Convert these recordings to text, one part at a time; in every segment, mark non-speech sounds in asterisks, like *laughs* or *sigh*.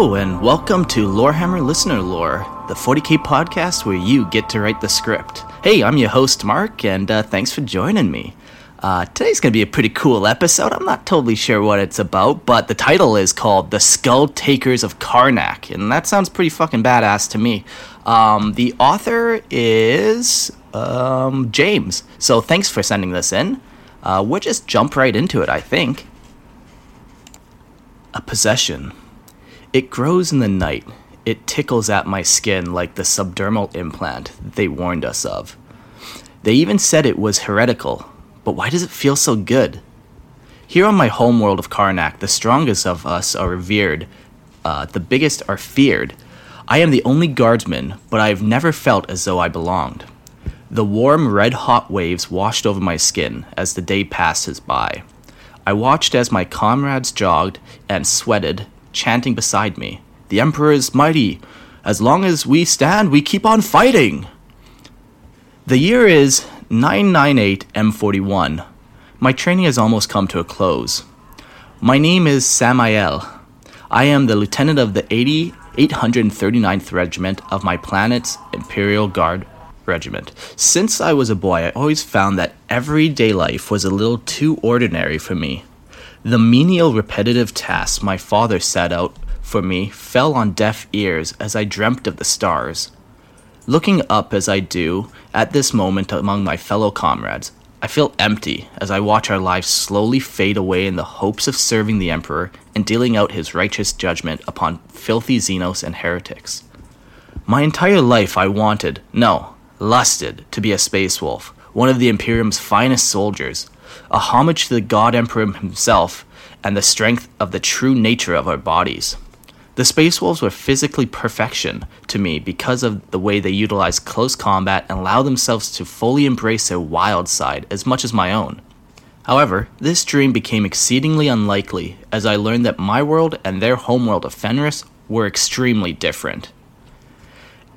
Hello, and welcome to Lorehammer Listener Lore, the 40k podcast where you get to write the script. Hey, I'm your host, Mark, and uh, thanks for joining me. Uh, today's going to be a pretty cool episode. I'm not totally sure what it's about, but the title is called The Skull Takers of Kanak, and that sounds pretty fucking badass to me. Um, the author is um, James, so thanks for sending this in. Uh, we'll just jump right into it, I think. A possession. It grows in the night. It tickles at my skin like the subdermal implant they warned us of. They even said it was heretical, but why does it feel so good? Here on my homeworld of Kanak, the strongest of us are revered, uh, the biggest are feared. I am the only guardsman, but I have never felt as though I belonged. The warm, red hot waves washed over my skin as the day passes by. I watched as my comrades jogged and sweated chanting beside me, The Emperor is mighty. As long as we stand, we keep on fighting. The year is 998 M41. My training has almost come to a close. My name is Samael. I am the lieutenant of the 80, 839th Regiment of my planet's Imperial Guard Regiment. Since I was a boy, I always found that everyday life was a little too ordinary for me. The menial repetitive tasks my father set out for me fell on deaf ears as I dreamt of the stars. Looking up as I do at this moment among my fellow comrades, I feel empty as I watch our lives slowly fade away in the hopes of serving the Emperor and dealing out his righteous judgment upon filthy Xenos and heretics. My entire life I wanted, no, lusted, to be a space wolf, one of the Imperium's finest soldiers, a homage to the God Emperor himself and the strength of the true nature of our bodies. The Space Wolves were physically perfection to me because of the way they utilize close combat and allow themselves to fully embrace their wild side as much as my own. However, this dream became exceedingly unlikely as I learned that my world and their homeworld of Fenris were extremely different.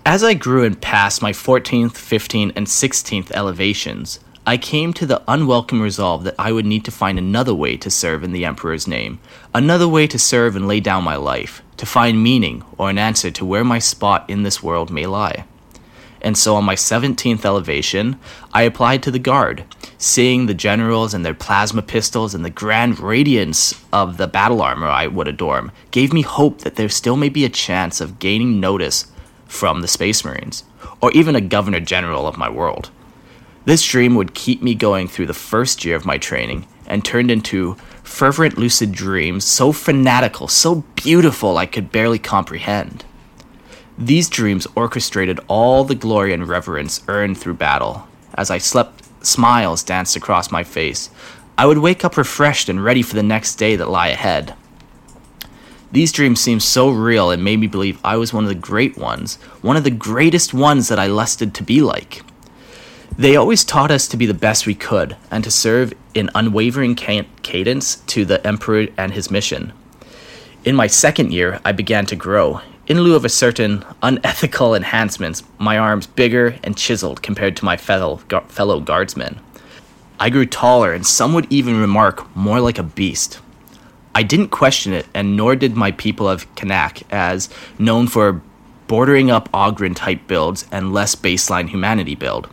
As I grew and passed my 14th, 15th, and 16th elevations, I came to the unwelcome resolve that I would need to find another way to serve in the Emperor's name, another way to serve and lay down my life, to find meaning or an answer to where my spot in this world may lie. And so on my 17th elevation, I applied to the Guard. Seeing the generals and their plasma pistols and the grand radiance of the battle armor I would adorn gave me hope that there still may be a chance of gaining notice from the Space Marines, or even a Governor General of my world. This dream would keep me going through the first year of my training and turned into fervent lucid dreams so fanatical, so beautiful I could barely comprehend. These dreams orchestrated all the glory and reverence earned through battle. As I slept, smiles danced across my face. I would wake up refreshed and ready for the next day that lie ahead. These dreams seemed so real and made me believe I was one of the great ones, one of the greatest ones that I lusted to be like. They always taught us to be the best we could and to serve in unwavering cadence to the Emperor and his mission. In my second year, I began to grow. In lieu of a certain unethical *laughs* enhancements, my arms bigger and chiseled compared to my fellow, fellow guardsmen. I grew taller, and some would even remark more like a beast. I didn't question it, and nor did my people of Kanak, as known for bordering up Ogryn type builds and less baseline humanity build.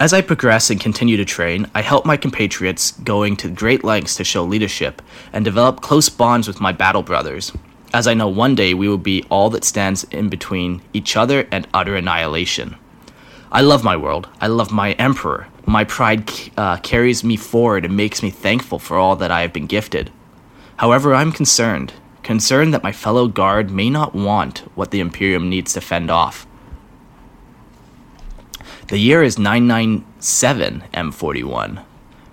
As I progress and continue to train, I help my compatriots going to great lengths to show leadership and develop close bonds with my battle brothers, as I know one day we will be all that stands in between each other and utter annihilation. I love my world. I love my emperor, My pride uh, carries me forward and makes me thankful for all that I have been gifted. However, I'm concerned, concerned that my fellow guard may not want what the Imperium needs to fend off. The year is 997 M41.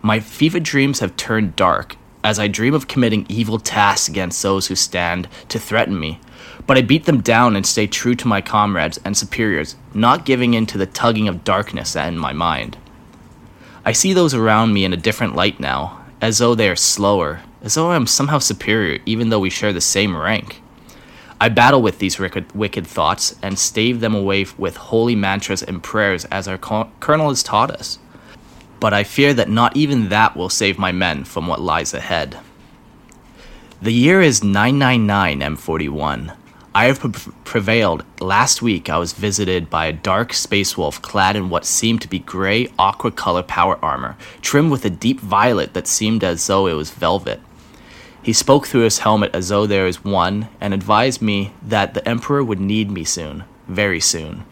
My fevered dreams have turned dark as I dream of committing evil tasks against those who stand to threaten me. But I beat them down and stay true to my comrades and superiors, not giving in to the tugging of darkness in my mind. I see those around me in a different light now, as though they are slower, as though I am somehow superior, even though we share the same rank. I battle with these wicked, thoughts and stave them away with holy mantras and prayers as our colonel has taught us but I fear that not even that will save my men from what lies ahead. The year is 999 M41. I have pre- prevailed. Last week, I was visited by a dark space wolf clad in what seemed to be gray, aqua color power armor, trimmed with a deep violet that seemed as though it was velvet. He spoke through his helmet as though there was one and advised me that the Emperor would need me soon, very soon.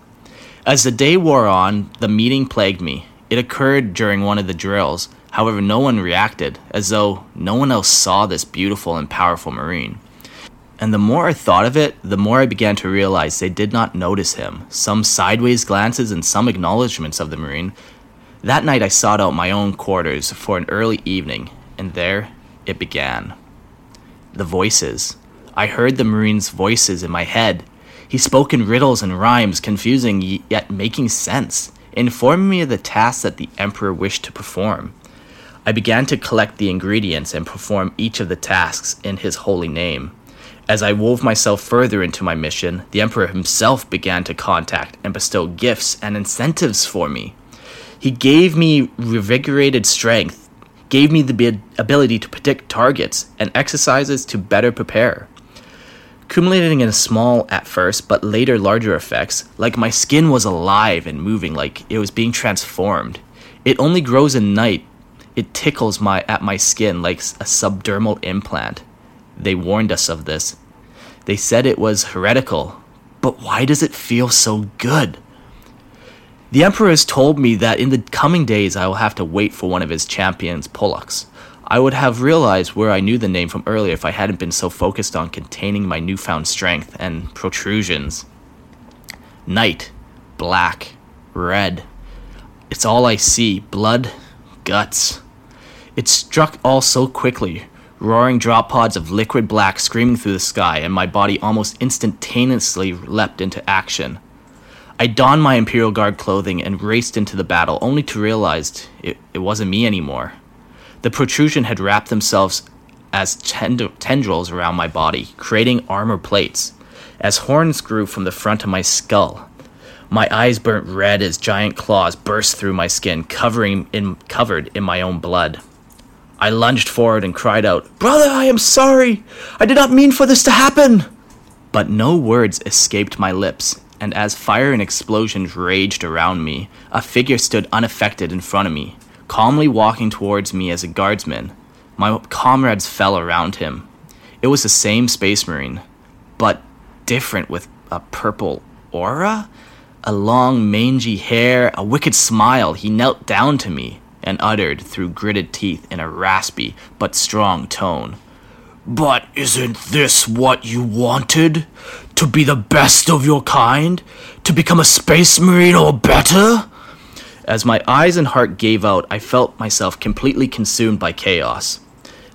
As the day wore on, the meeting plagued me. It occurred during one of the drills, however, no one reacted, as though no one else saw this beautiful and powerful Marine. And the more I thought of it, the more I began to realize they did not notice him. Some sideways glances and some acknowledgments of the Marine. That night I sought out my own quarters for an early evening, and there it began. The voices. I heard the Marine's voices in my head. He spoke in riddles and rhymes, confusing yet making sense informing me of the tasks that the Emperor wished to perform. I began to collect the ingredients and perform each of the tasks in his holy name. As I wove myself further into my mission, the Emperor himself began to contact and bestow gifts and incentives for me. He gave me revigorated strength, gave me the ability to predict targets, and exercises to better prepare accumulating in small at first, but later larger effects, like my skin was alive and moving, like it was being transformed. It only grows at night. It tickles my at my skin like a subdermal implant. They warned us of this. They said it was heretical, but why does it feel so good? The Emperor has told me that in the coming days I will have to wait for one of his champions, Pollux. I would have realized where I knew the name from earlier if I hadn't been so focused on containing my newfound strength and protrusions. Night, black, red. It's all I see blood, guts. It struck all so quickly, roaring drop pods of liquid black screaming through the sky, and my body almost instantaneously leapt into action. I donned my Imperial Guard clothing and raced into the battle, only to realize it, it wasn't me anymore. The protrusion had wrapped themselves as tend- tendrils around my body, creating armor plates. As horns grew from the front of my skull, my eyes burnt red as giant claws burst through my skin, covering in, covered in my own blood. I lunged forward and cried out, Brother, I am sorry! I did not mean for this to happen! But no words escaped my lips, and as fire and explosions raged around me, a figure stood unaffected in front of me calmly walking towards me as a guardsman. My comrades fell around him. It was the same space marine, but different with a purple aura, a long mangy hair, a wicked smile. He knelt down to me and uttered through gritted teeth in a raspy but strong tone. But isn't this what you wanted? To be the best of your kind? To become a space marine or better? As my eyes and heart gave out, I felt myself completely consumed by chaos.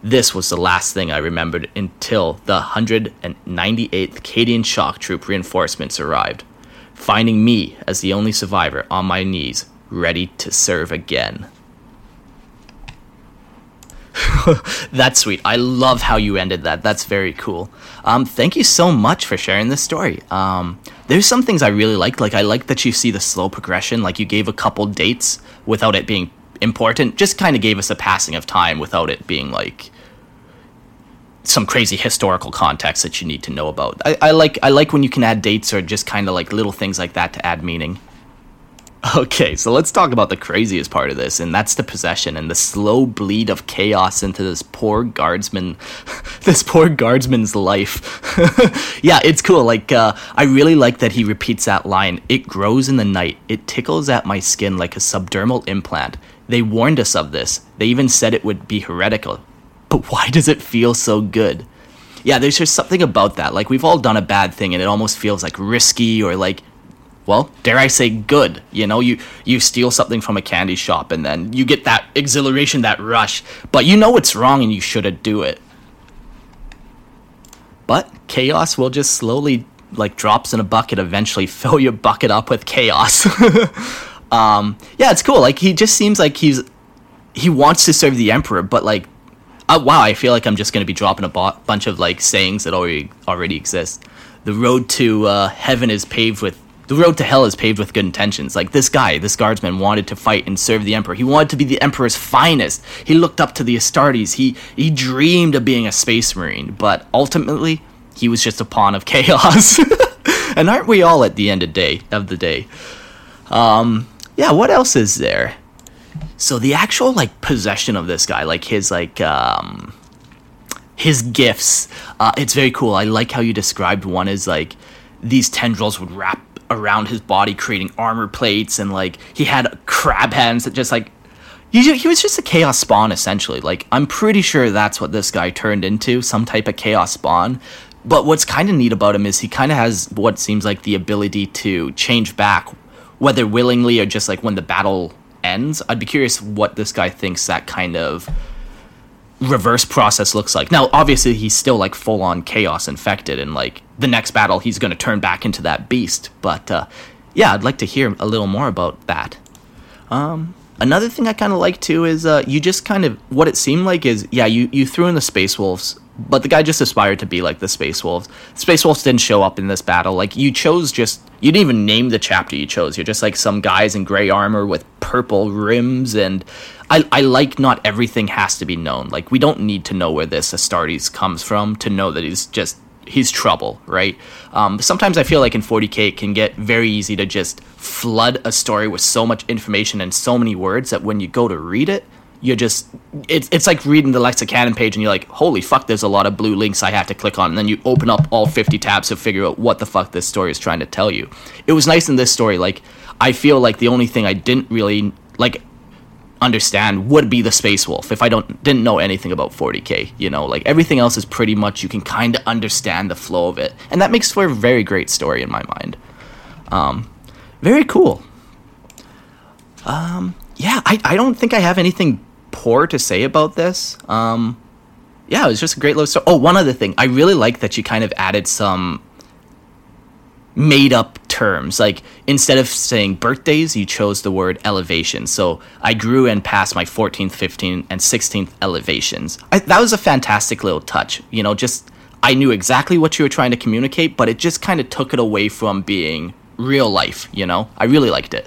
This was the last thing I remembered until the 198th Cadian Shock Troop reinforcements arrived, finding me as the only survivor on my knees, ready to serve again. *laughs* That's sweet. I love how you ended that. That's very cool. Um, thank you so much for sharing this story. Um, there's some things I really liked. Like I like that you see the slow progression. Like you gave a couple dates without it being important. Just kind of gave us a passing of time without it being like some crazy historical context that you need to know about. I, I like I like when you can add dates or just kind of like little things like that to add meaning. Okay, so let's talk about the craziest part of this, and that's the possession and the slow bleed of chaos into this poor guardsman, *laughs* this poor guardsman's life. *laughs* yeah, it's cool. Like, uh, I really like that he repeats that line. It grows in the night. It tickles at my skin like a subdermal implant. They warned us of this. They even said it would be heretical. But why does it feel so good? Yeah, there's just something about that. Like, we've all done a bad thing and it almost feels like risky or like, well, dare I say good. You know, you, you steal something from a candy shop and then you get that exhilaration, that rush, but you know it's wrong and you shouldn't do it. But chaos will just slowly, like drops in a bucket, eventually *laughs* fill your bucket up with chaos. *laughs* um, yeah, it's cool. Like, he just seems like he's, he wants to serve the emperor, but like uh, wow, I feel like I'm just going to be dropping a bunch of like sayings that already already exist. The road to uh, heaven is paved with the road to hell is paved with good intentions. Like this guy, this guardsman wanted to fight and serve the emperor. He wanted to be the emperor's finest. He looked up to the Astartes. He he dreamed of being a space marine, but ultimately he was just a pawn of *laughs* chaos. *laughs* and aren't we all at the end of day of the day? Um, yeah. What else is there? So the actual like possession of this guy, like his like um his gifts, uh, it's very cool. I like how you described one is like these tendrils would wrap around his body, creating armor plates, and like he had crab hands that just like he, he was just a chaos spawn essentially. Like I'm pretty sure that's what this guy turned into, some type of chaos spawn. But what's kind of neat about him is he kind of has what seems like the ability to change back, whether willingly or just like when the battle ends. I'd be curious what this guy thinks that kind of reverse process looks like. Now, obviously, he's still like full on chaos infected, and like the next battle, he's going to turn back into that beast. But uh, yeah, I'd like to hear a little more about that. Um, another thing I kind of like too is uh, you just kind of what it seemed like is yeah, you you threw in the space wolves. But the guy just aspired to be like the Space Wolves. Space Wolves didn't show up in this battle. Like you chose just you didn't even name the chapter you chose. You're just like some guys in gray armor with purple rims and I, I like not everything has to be known. Like we don't need to know where this Astartes comes from to know that he's just he's trouble, right? Um, sometimes I feel like in 40k it can get very easy to just flood a story with so much information and so many words that when you go to read it, you're just it's it's like reading the Lexicanum page and you're like, holy fuck, there's a lot of blue links I have to click on, and then you open up all 50 tabs to figure out what the fuck this story is trying to tell you. It was nice in this story, like I feel like the only thing I didn't really like understand would be the space wolf if I don't didn't know anything about 40k. You know, like everything else is pretty much you can kind of understand the flow of it, and that makes for a very great story in my mind. Um, very cool. Um, yeah, I, I don't think I have anything poor to say about this. Um, yeah, it was just a great little story. Oh, one other thing, I really like that you kind of added some made up terms. Like instead of saying birthdays, you chose the word elevation. So I grew and passed my 14th, 15th, and 16th elevations. I, that was a fantastic little touch. You know, just I knew exactly what you were trying to communicate, but it just kind of took it away from being real life. You know, I really liked it.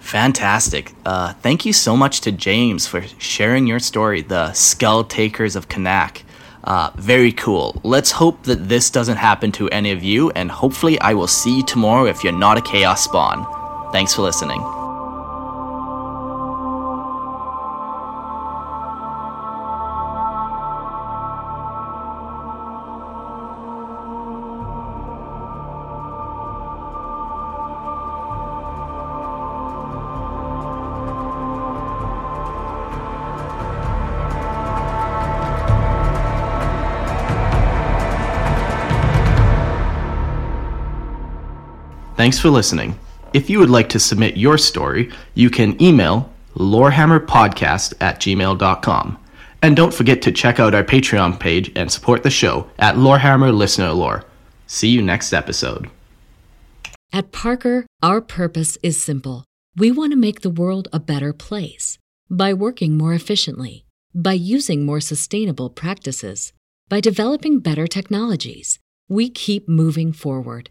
Fantastic. Uh, thank you so much to James for sharing your story, The Skull Takers of Kanak. Uh, very cool. Let's hope that this doesn't happen to any of you, and hopefully, I will see you tomorrow if you're not a Chaos Spawn. Thanks for listening. Thanks for listening. If you would like to submit your story, you can email lorehammerpodcast at gmail.com. And don't forget to check out our Patreon page and support the show at Lorehammer Listener Lore. See you next episode. At Parker, our purpose is simple. We want to make the world a better place by working more efficiently, by using more sustainable practices, by developing better technologies. We keep moving forward